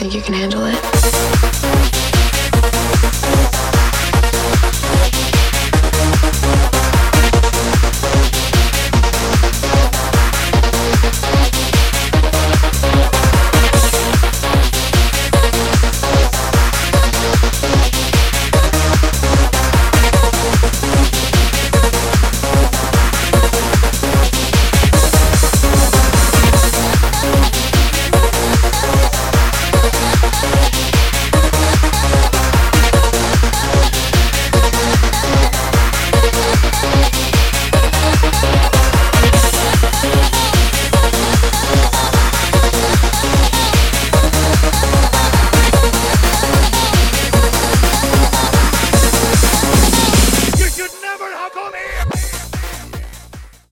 think you can handle it?